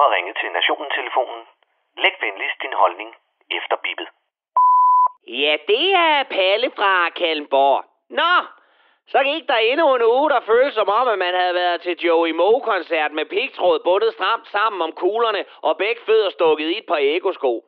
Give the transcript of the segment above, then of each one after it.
har ringet til Nationen-telefonen. Læg venligst din holdning efter bippet. Ja, det er Palle fra Kalmborg. Nå, så gik der endnu en uge, der føltes som om, at man havde været til Joey Moe-koncert med pigtråd bundet stramt sammen om kuglerne og begge fødder stukket i et par ekosko.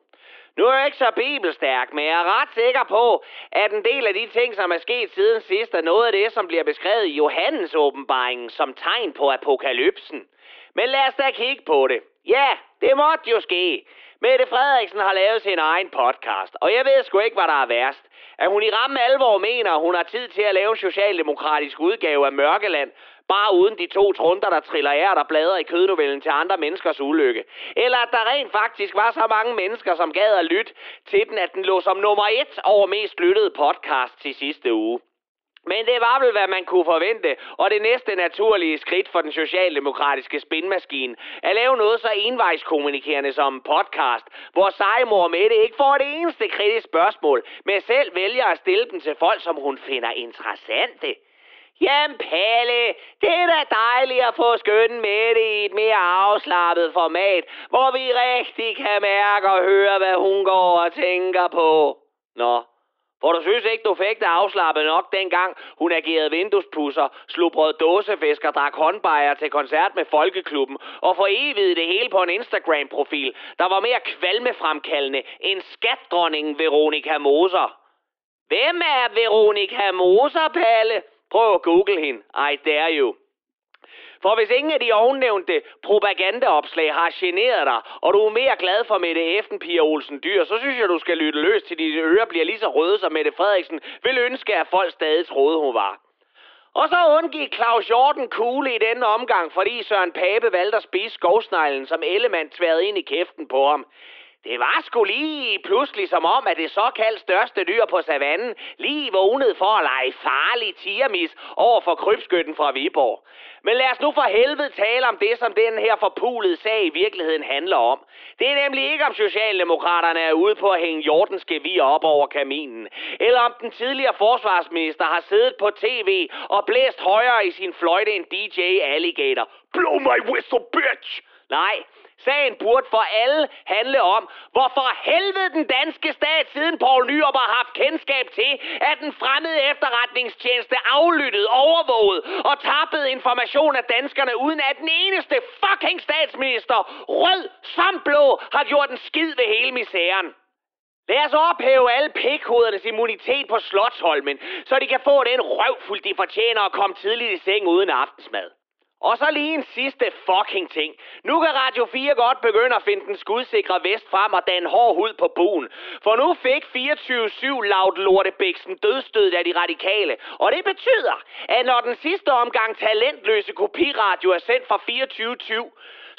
Nu er jeg ikke så bibelstærk, men jeg er ret sikker på, at en del af de ting, som er sket siden sidst, er noget af det, som bliver beskrevet i Johannes åbenbaringen som tegn på apokalypsen. Men lad os da kigge på det. Ja, det måtte jo ske. Mette Frederiksen har lavet sin egen podcast, og jeg ved sgu ikke, hvad der er værst. At hun i ramme alvor mener, at hun har tid til at lave en socialdemokratisk udgave af Mørkeland, bare uden de to trunder, der triller ær, der bladrer i kødnovellen til andre menneskers ulykke. Eller at der rent faktisk var så mange mennesker, som gad at lytte til den, at den lå som nummer et over mest lyttede podcast til sidste uge. Men det var vel, hvad man kunne forvente, og det næste naturlige skridt for den socialdemokratiske spinmaskine, at lave noget så envejskommunikerende som en podcast, hvor sejmor Mette ikke får det eneste kritisk spørgsmål, men selv vælger at stille dem til folk, som hun finder interessante. Jamen Palle, det er da dejligt at få skønnen med det i et mere afslappet format, hvor vi rigtig kan mærke og høre, hvad hun går og tænker på. Nå, for du synes ikke, du fik det afslappet nok dengang hun agerede vinduespusser, slog brød dåsefisk og drak håndbejer til koncert med Folkeklubben og forevigede det hele på en Instagram-profil, der var mere kvalmefremkaldende end skatdronningen Veronika Moser. Hvem er Veronika Moser, Palle? Prøv at google hende. I dare you. For hvis ingen af de ovennævnte propagandaopslag har generet dig, og du er mere glad for Mette Effen, Pia Olsen Dyr, så synes jeg, du skal lytte løs til dine ører bliver lige så røde, som Mette Frederiksen vil ønske, at folk stadig troede, hun var. Og så undgik Claus Jordan kugle i denne omgang, fordi Søren Pape valgte at spise skovsneglen, som Ellemann tværede ind i kæften på ham. Det var sgu lige pludselig som om, at det såkaldt største dyr på savannen lige vågnede for at lege farlig tiramis over for krybskytten fra Viborg. Men lad os nu for helvede tale om det, som den her forpulede sag i virkeligheden handler om. Det er nemlig ikke om Socialdemokraterne er ude på at hænge Jordens gevir op over kaminen, eller om den tidligere forsvarsminister har siddet på tv og blæst højere i sin fløjte end DJ Alligator. Blow my whistle, bitch! Nej, Sagen burde for alle handle om, hvorfor helvede den danske stat siden Poul Nyrup har haft kendskab til, at den fremmede efterretningstjeneste aflyttede, overvåget og tappede information af danskerne, uden at den eneste fucking statsminister, rød som blå, har gjort en skid ved hele misæren. Lad os ophæve alle pikhodernes immunitet på Slottholmen, så de kan få den røvfuld, de fortjener at komme tidligt i seng uden aftensmad. Og så lige en sidste fucking ting. Nu kan Radio 4 godt begynde at finde den skudsikre vest frem og danne hård hud på buen. For nu fik 24-7 Laut Lortebæksen dødstød af de radikale. Og det betyder, at når den sidste omgang talentløse kopiradio er sendt fra 24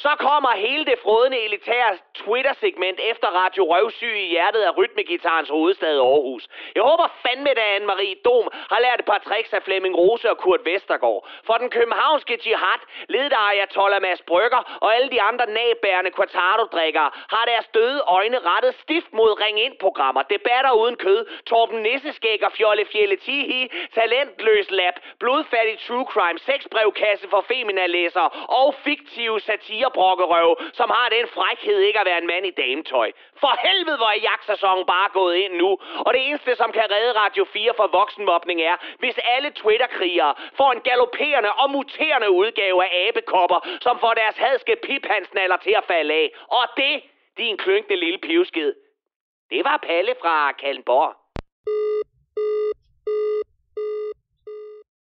så kommer hele det frødende elitære Twitter-segment efter Radio Røvsyg i hjertet af rytmegitarens hovedstad Aarhus. Jeg håber fandme, at Anne-Marie Dom har lært et par tricks af Flemming Rose og Kurt Vestergaard. For den københavnske jihad, ledet af Ayatollah Mads Brygger og alle de andre næbærende quartado-drikkere, har deres døde øjne rettet stift mod ring ind programmer debatter uden kød, Torben Nisseskæg og Fjolle Fjelle Tihi, talentløs lab, blodfattig true crime, sexbrevkasse for femina og fiktive satire brokkerøv, som har den frækhed ikke at være en mand i dametøj. For helvede, hvor er jagtsæsonen bare gået ind nu. Og det eneste, som kan redde Radio 4 for voksenmobning er, hvis alle Twitter-krigere får en galopperende og muterende udgave af abekopper, som får deres hadske piphansnaller til at falde af. Og det, din klynkende lille pivskid. Det var Palle fra Kalmborg.